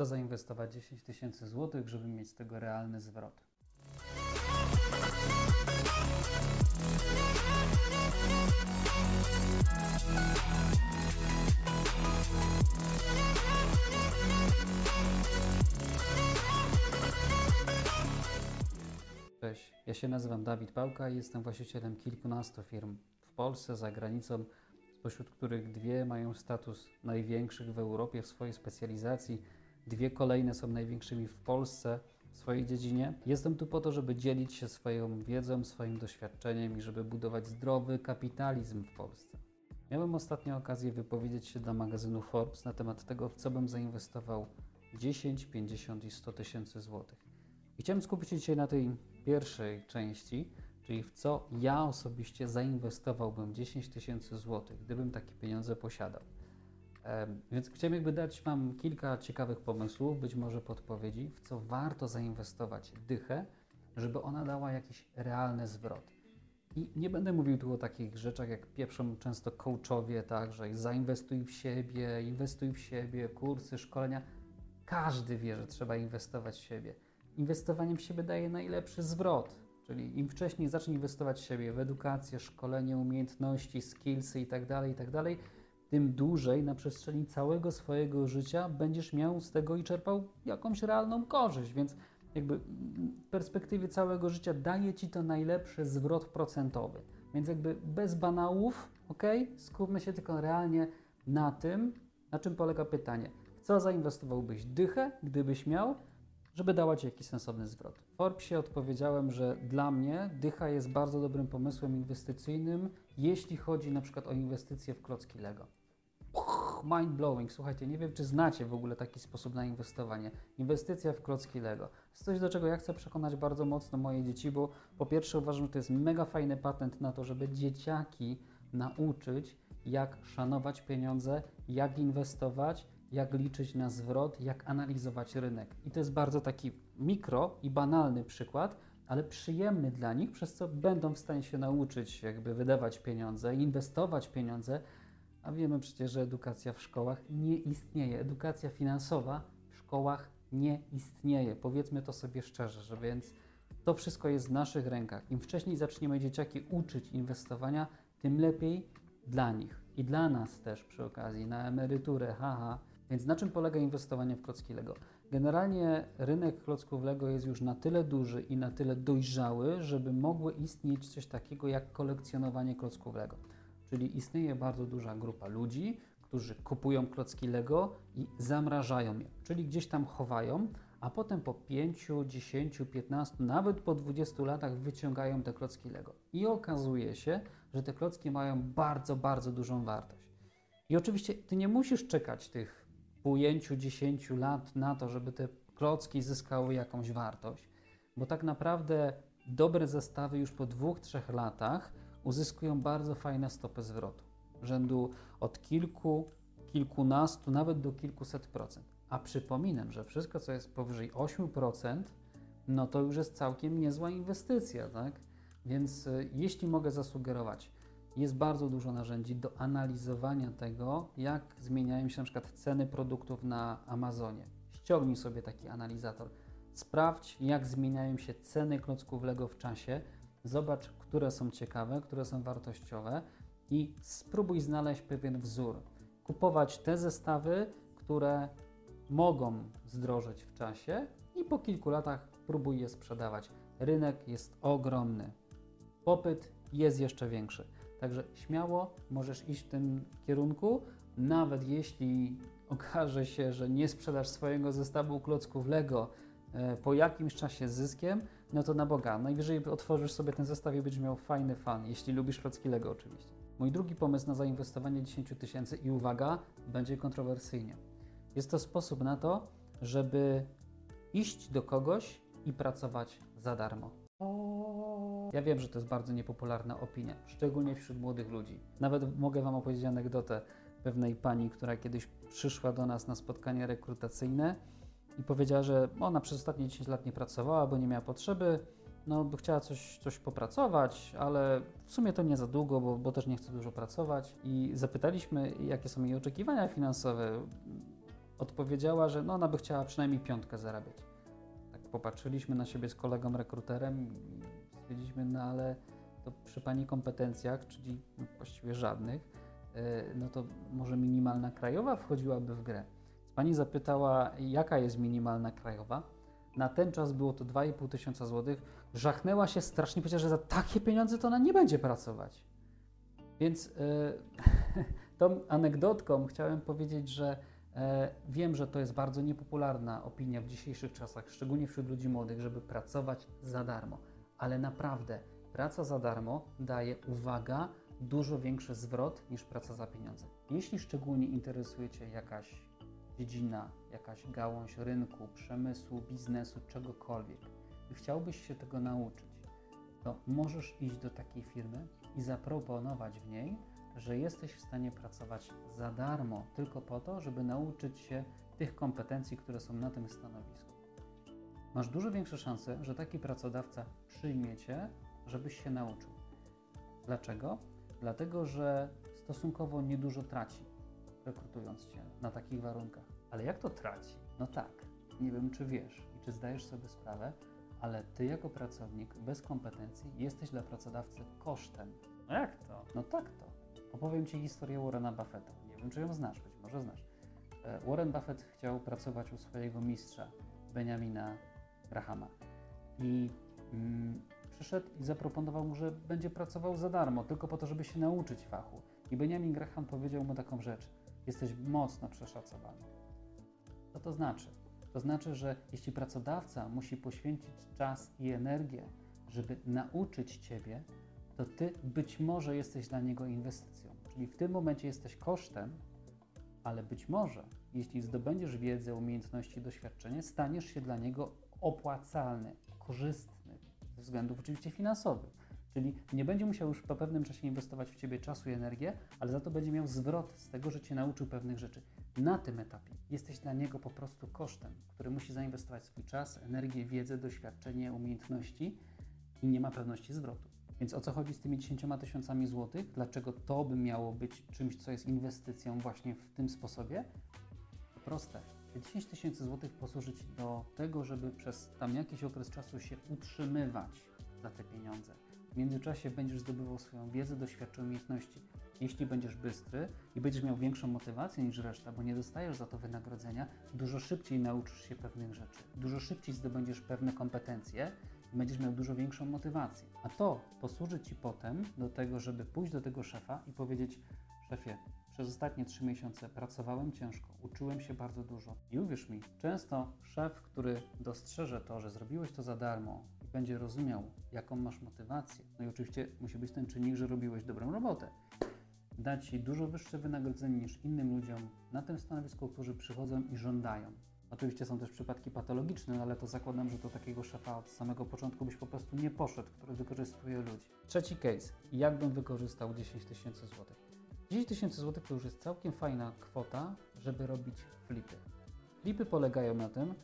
to zainwestować 10 tysięcy złotych, żeby mieć z tego realny zwrot. Cześć, ja się nazywam Dawid Pałka i jestem właścicielem kilkunastu firm w Polsce, za granicą, spośród których dwie mają status największych w Europie w swojej specjalizacji, dwie kolejne są największymi w Polsce w swojej dziedzinie. Jestem tu po to, żeby dzielić się swoją wiedzą, swoim doświadczeniem i żeby budować zdrowy kapitalizm w Polsce. Miałem ostatnio okazję wypowiedzieć się dla magazynu Forbes na temat tego, w co bym zainwestował 10, 50 i 100 tysięcy złotych. I chciałem skupić się dzisiaj na tej pierwszej części, czyli w co ja osobiście zainwestowałbym 10 tysięcy złotych, gdybym takie pieniądze posiadał. Więc chciałem jakby dać Wam kilka ciekawych pomysłów, być może podpowiedzi, w co warto zainwestować dychę, żeby ona dała jakiś realny zwrot. I nie będę mówił tu o takich rzeczach, jak pieprzą często coachowie, tak, że zainwestuj w siebie, inwestuj w siebie, kursy, szkolenia. Każdy wie, że trzeba inwestować w siebie. Inwestowaniem w siebie daje najlepszy zwrot, czyli im wcześniej zacznij inwestować w siebie, w edukację, szkolenie, umiejętności, skillsy itd., tak itd., tak tym dłużej na przestrzeni całego swojego życia będziesz miał z tego i czerpał jakąś realną korzyść, więc jakby w perspektywie całego życia daje Ci to najlepszy zwrot procentowy. Więc jakby bez banałów, ok? Skupmy się tylko realnie na tym, na czym polega pytanie. W co zainwestowałbyś dychę, gdybyś miał, żeby dała Ci jakiś sensowny zwrot? W Forbesie odpowiedziałem, że dla mnie dycha jest bardzo dobrym pomysłem inwestycyjnym, jeśli chodzi na przykład o inwestycje w klocki Lego mind blowing. Słuchajcie, nie wiem, czy znacie w ogóle taki sposób na inwestowanie. Inwestycja w klocki Lego. Jest coś, do czego ja chcę przekonać bardzo mocno moje dzieci, bo po pierwsze uważam, że to jest mega fajny patent na to, żeby dzieciaki nauczyć, jak szanować pieniądze, jak inwestować, jak liczyć na zwrot, jak analizować rynek. I to jest bardzo taki mikro i banalny przykład, ale przyjemny dla nich, przez co będą w stanie się nauczyć, jakby wydawać pieniądze, inwestować pieniądze, a wiemy przecież, że edukacja w szkołach nie istnieje. Edukacja finansowa w szkołach nie istnieje. Powiedzmy to sobie szczerze, że więc to wszystko jest w naszych rękach. Im wcześniej zaczniemy dzieciaki uczyć inwestowania, tym lepiej dla nich i dla nas też przy okazji, na emeryturę, haha. Więc na czym polega inwestowanie w klocki Lego? Generalnie rynek klocków Lego jest już na tyle duży i na tyle dojrzały, żeby mogły istnieć coś takiego jak kolekcjonowanie klocków Lego. Czyli istnieje bardzo duża grupa ludzi, którzy kupują klocki Lego i zamrażają je, czyli gdzieś tam chowają, a potem po 5, 10, 15, nawet po 20 latach wyciągają te klocki Lego. I okazuje się, że te klocki mają bardzo, bardzo dużą wartość. I oczywiście ty nie musisz czekać tych 5, 10 lat na to, żeby te klocki zyskały jakąś wartość, bo tak naprawdę dobre zestawy już po 2-3 latach uzyskują bardzo fajne stopy zwrotu, rzędu od kilku, kilkunastu, nawet do kilkuset procent. A przypominam, że wszystko, co jest powyżej 8%, no to już jest całkiem niezła inwestycja, tak? Więc y, jeśli mogę zasugerować, jest bardzo dużo narzędzi do analizowania tego, jak zmieniają się na przykład ceny produktów na Amazonie. Ściągnij sobie taki analizator. Sprawdź, jak zmieniają się ceny klocków Lego w czasie, Zobacz, które są ciekawe, które są wartościowe i spróbuj znaleźć pewien wzór. Kupować te zestawy, które mogą zdrożeć w czasie i po kilku latach próbuj je sprzedawać. Rynek jest ogromny. Popyt jest jeszcze większy. Także śmiało możesz iść w tym kierunku, nawet jeśli okaże się, że nie sprzedasz swojego zestawu klocków Lego po jakimś czasie zyskiem, no to na Boga. Najwyżej otworzysz sobie ten zestaw i będziesz miał fajny fan, jeśli lubisz klocki Lego oczywiście. Mój drugi pomysł na zainwestowanie 10 tysięcy i uwaga, będzie kontrowersyjnie. Jest to sposób na to, żeby iść do kogoś i pracować za darmo. Ja wiem, że to jest bardzo niepopularna opinia, szczególnie wśród młodych ludzi. Nawet mogę Wam opowiedzieć anegdotę pewnej pani, która kiedyś przyszła do nas na spotkanie rekrutacyjne i powiedziała, że ona przez ostatnie 10 lat nie pracowała, bo nie miała potrzeby, no by chciała coś, coś popracować, ale w sumie to nie za długo, bo, bo też nie chce dużo pracować. I zapytaliśmy, jakie są jej oczekiwania finansowe. odpowiedziała, że no ona by chciała przynajmniej piątkę zarabiać. Tak popatrzyliśmy na siebie z kolegą rekruterem i stwierdziliśmy, no ale to przy Pani kompetencjach, czyli właściwie żadnych, e, no to może minimalna krajowa wchodziłaby w grę. Pani zapytała, jaka jest minimalna krajowa. Na ten czas było to 2,5 tysiąca złotych. Żachnęła się strasznie, powiedziała, że za takie pieniądze to ona nie będzie pracować. Więc y, tą anegdotką chciałem powiedzieć, że e, wiem, że to jest bardzo niepopularna opinia w dzisiejszych czasach, szczególnie wśród ludzi młodych, żeby pracować za darmo. Ale naprawdę praca za darmo daje, uwaga, dużo większy zwrot niż praca za pieniądze. Jeśli szczególnie interesuje Cię jakaś dziedzina, jakaś gałąź rynku, przemysłu, biznesu, czegokolwiek i chciałbyś się tego nauczyć, to możesz iść do takiej firmy i zaproponować w niej, że jesteś w stanie pracować za darmo, tylko po to, żeby nauczyć się tych kompetencji, które są na tym stanowisku. Masz dużo większe szanse, że taki pracodawca przyjmie cię, żebyś się nauczył. Dlaczego? Dlatego, że stosunkowo niedużo traci, rekrutując cię na takich warunkach. Ale jak to traci? No tak, nie wiem, czy wiesz i czy zdajesz sobie sprawę, ale ty jako pracownik bez kompetencji jesteś dla pracodawcy kosztem. No jak to? No tak to. Opowiem Ci historię Warrena Buffetta. Nie wiem, czy ją znasz, być może znasz. E, Warren Buffett chciał pracować u swojego mistrza, Benjamina Grahama. I mm, przyszedł i zaproponował mu, że będzie pracował za darmo, tylko po to, żeby się nauczyć fachu. I Benjamin Graham powiedział mu taką rzecz: Jesteś mocno przeszacowany. Co to znaczy? To znaczy, że jeśli pracodawca musi poświęcić czas i energię, żeby nauczyć ciebie, to ty być może jesteś dla niego inwestycją. Czyli w tym momencie jesteś kosztem, ale być może, jeśli zdobędziesz wiedzę, umiejętności, doświadczenie, staniesz się dla niego opłacalny, korzystny, ze względów oczywiście finansowych. Czyli nie będzie musiał już po pewnym czasie inwestować w ciebie czasu i energię, ale za to będzie miał zwrot z tego, że cię nauczył pewnych rzeczy. Na tym etapie jesteś dla niego po prostu kosztem, który musi zainwestować swój czas, energię, wiedzę, doświadczenie, umiejętności i nie ma pewności zwrotu. Więc o co chodzi z tymi 10 tysiącami złotych? Dlaczego to by miało być czymś, co jest inwestycją właśnie w tym sposobie? Proste. Te 10 tysięcy złotych posłuży Ci do tego, żeby przez tam jakiś okres czasu się utrzymywać za te pieniądze. W międzyczasie będziesz zdobywał swoją wiedzę, doświadczenie, umiejętności. Jeśli będziesz bystry i będziesz miał większą motywację niż reszta, bo nie dostajesz za to wynagrodzenia, dużo szybciej nauczysz się pewnych rzeczy, dużo szybciej zdobędziesz pewne kompetencje i będziesz miał dużo większą motywację. A to posłuży Ci potem do tego, żeby pójść do tego szefa i powiedzieć: Szefie, przez ostatnie trzy miesiące pracowałem ciężko, uczyłem się bardzo dużo. I uwierz mi, często szef, który dostrzeże to, że zrobiłeś to za darmo będzie rozumiał, jaką masz motywację, no i oczywiście musi być ten czynnik, że robiłeś dobrą robotę, da Ci dużo wyższe wynagrodzenie niż innym ludziom na tym stanowisku, którzy przychodzą i żądają. Oczywiście są też przypadki patologiczne, no ale to zakładam, że do takiego szefa od samego początku byś po prostu nie poszedł, który wykorzystuje ludzi. Trzeci case. Jak bym wykorzystał 10 tysięcy złotych? 10 tysięcy złotych to już jest całkiem fajna kwota, żeby robić flipy. Flipy polegają na tym,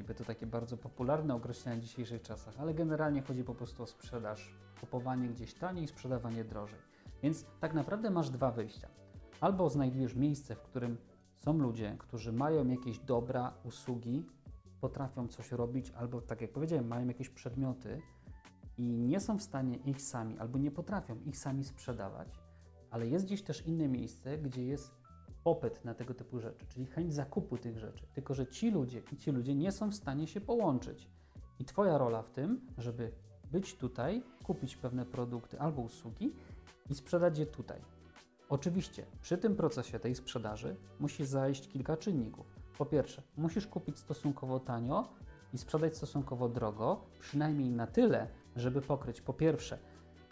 flipy to takie bardzo popularne określenia w dzisiejszych czasach, ale generalnie chodzi po prostu o sprzedaż, kupowanie gdzieś taniej, sprzedawanie drożej. Więc tak naprawdę masz dwa wyjścia. Albo znajdujesz miejsce, w którym są ludzie, którzy mają jakieś dobra, usługi, potrafią coś robić, albo tak jak powiedziałem, mają jakieś przedmioty i nie są w stanie ich sami, albo nie potrafią ich sami sprzedawać, ale jest gdzieś też inne miejsce, gdzie jest popyt na tego typu rzeczy, czyli chęć zakupu tych rzeczy. Tylko, że ci ludzie ci ludzie nie są w stanie się połączyć. I Twoja rola w tym, żeby być tutaj, kupić pewne produkty albo usługi i sprzedać je tutaj. Oczywiście, przy tym procesie tej sprzedaży musi zajść kilka czynników. Po pierwsze, musisz kupić stosunkowo tanio i sprzedać stosunkowo drogo, przynajmniej na tyle, żeby pokryć po pierwsze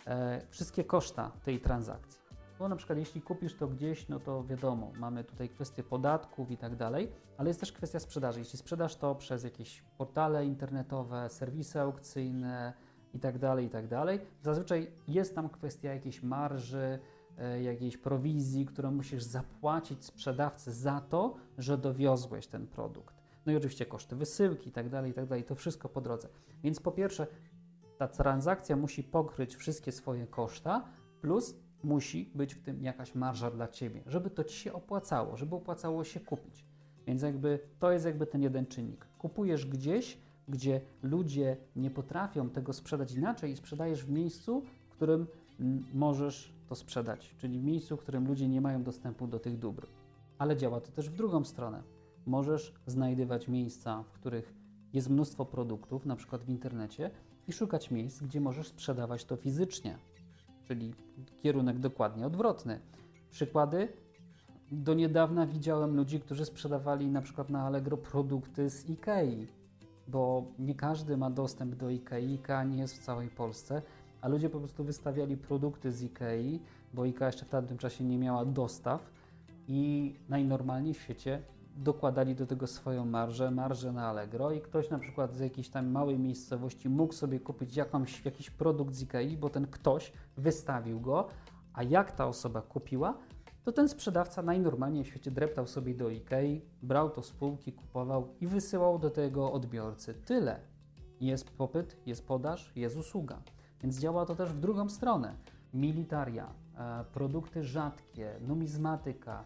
e, wszystkie koszta tej transakcji. Bo na przykład jeśli kupisz to gdzieś, no to wiadomo, mamy tutaj kwestię podatków i tak dalej, ale jest też kwestia sprzedaży. Jeśli sprzedasz to przez jakieś portale internetowe, serwisy aukcyjne i tak dalej, i tak dalej, zazwyczaj jest tam kwestia jakiejś marży, E, jakiejś prowizji, którą musisz zapłacić sprzedawcy za to, że dowiozłeś ten produkt. No i oczywiście koszty wysyłki i tak dalej, i tak dalej, to wszystko po drodze. Więc po pierwsze, ta transakcja musi pokryć wszystkie swoje koszta, plus musi być w tym jakaś marża dla Ciebie, żeby to Ci się opłacało, żeby opłacało się kupić. Więc jakby to jest jakby ten jeden czynnik. Kupujesz gdzieś, gdzie ludzie nie potrafią tego sprzedać inaczej i sprzedajesz w miejscu, w którym mm, możesz to sprzedać, czyli w miejscu, w którym ludzie nie mają dostępu do tych dóbr. Ale działa to też w drugą stronę. Możesz znajdywać miejsca, w których jest mnóstwo produktów, na przykład w internecie, i szukać miejsc, gdzie możesz sprzedawać to fizycznie, czyli kierunek dokładnie odwrotny. Przykłady. Do niedawna widziałem ludzi, którzy sprzedawali na przykład na Allegro produkty z Ikei, bo nie każdy ma dostęp do Ikei, Ikea nie jest w całej Polsce, a ludzie po prostu wystawiali produkty z Ikei, bo Ikea jeszcze w tamtym czasie nie miała dostaw i najnormalniej w świecie dokładali do tego swoją marżę, marżę na Allegro i ktoś na przykład z jakiejś tam małej miejscowości mógł sobie kupić jakąś, jakiś produkt z Ikei, bo ten ktoś wystawił go, a jak ta osoba kupiła, to ten sprzedawca najnormalniej w świecie dreptał sobie do Ikei, brał to z półki, kupował i wysyłał do tego odbiorcy. Tyle. Jest popyt, jest podaż, jest usługa. Więc działa to też w drugą stronę. Militaria, e, produkty rzadkie, numizmatyka,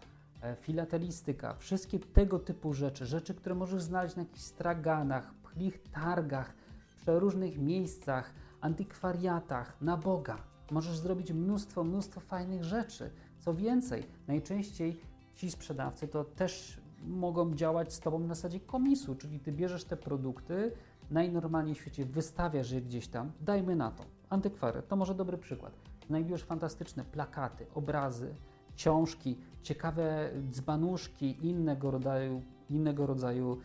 filatelistyka, wszystkie tego typu rzeczy, rzeczy, które możesz znaleźć na jakichś straganach, pchlich targach, przeróżnych miejscach, antykwariatach, na Boga. Możesz zrobić mnóstwo, mnóstwo fajnych rzeczy. Co więcej, najczęściej ci sprzedawcy to też mogą działać z Tobą na zasadzie komisu, czyli Ty bierzesz te produkty, najnormalniej w świecie wystawiasz je gdzieś tam, dajmy na to, antykwary, to może dobry przykład. Znajdujesz fantastyczne plakaty, obrazy, książki, ciekawe dzbanuszki, innego rodzaju, innego rodzaju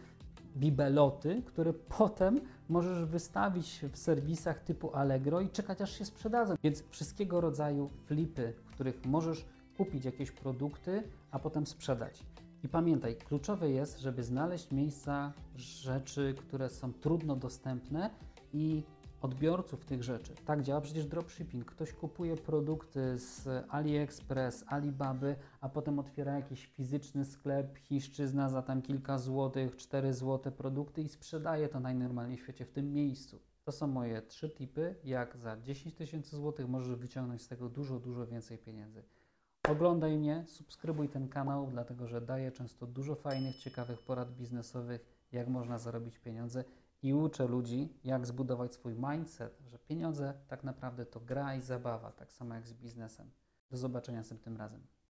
bibeloty, które potem możesz wystawić w serwisach typu Allegro i czekać aż się sprzedadzą. Więc wszystkiego rodzaju flipy, w których możesz kupić jakieś produkty, a potem sprzedać. I pamiętaj, kluczowe jest, żeby znaleźć miejsca, rzeczy, które są trudno dostępne i odbiorców tych rzeczy. Tak działa przecież dropshipping. Ktoś kupuje produkty z AliExpress, Alibaby, a potem otwiera jakiś fizyczny sklep, chiszczyzna za tam kilka złotych, 4 złote produkty i sprzedaje to najnormalniej w świecie w tym miejscu. To są moje trzy tipy, jak za 10 tysięcy złotych możesz wyciągnąć z tego dużo, dużo więcej pieniędzy. Oglądaj mnie, subskrybuj ten kanał, dlatego że daję często dużo fajnych, ciekawych porad biznesowych, jak można zarobić pieniądze i uczę ludzi, jak zbudować swój mindset, że pieniądze tak naprawdę to gra i zabawa, tak samo jak z biznesem. Do zobaczenia następnym razem.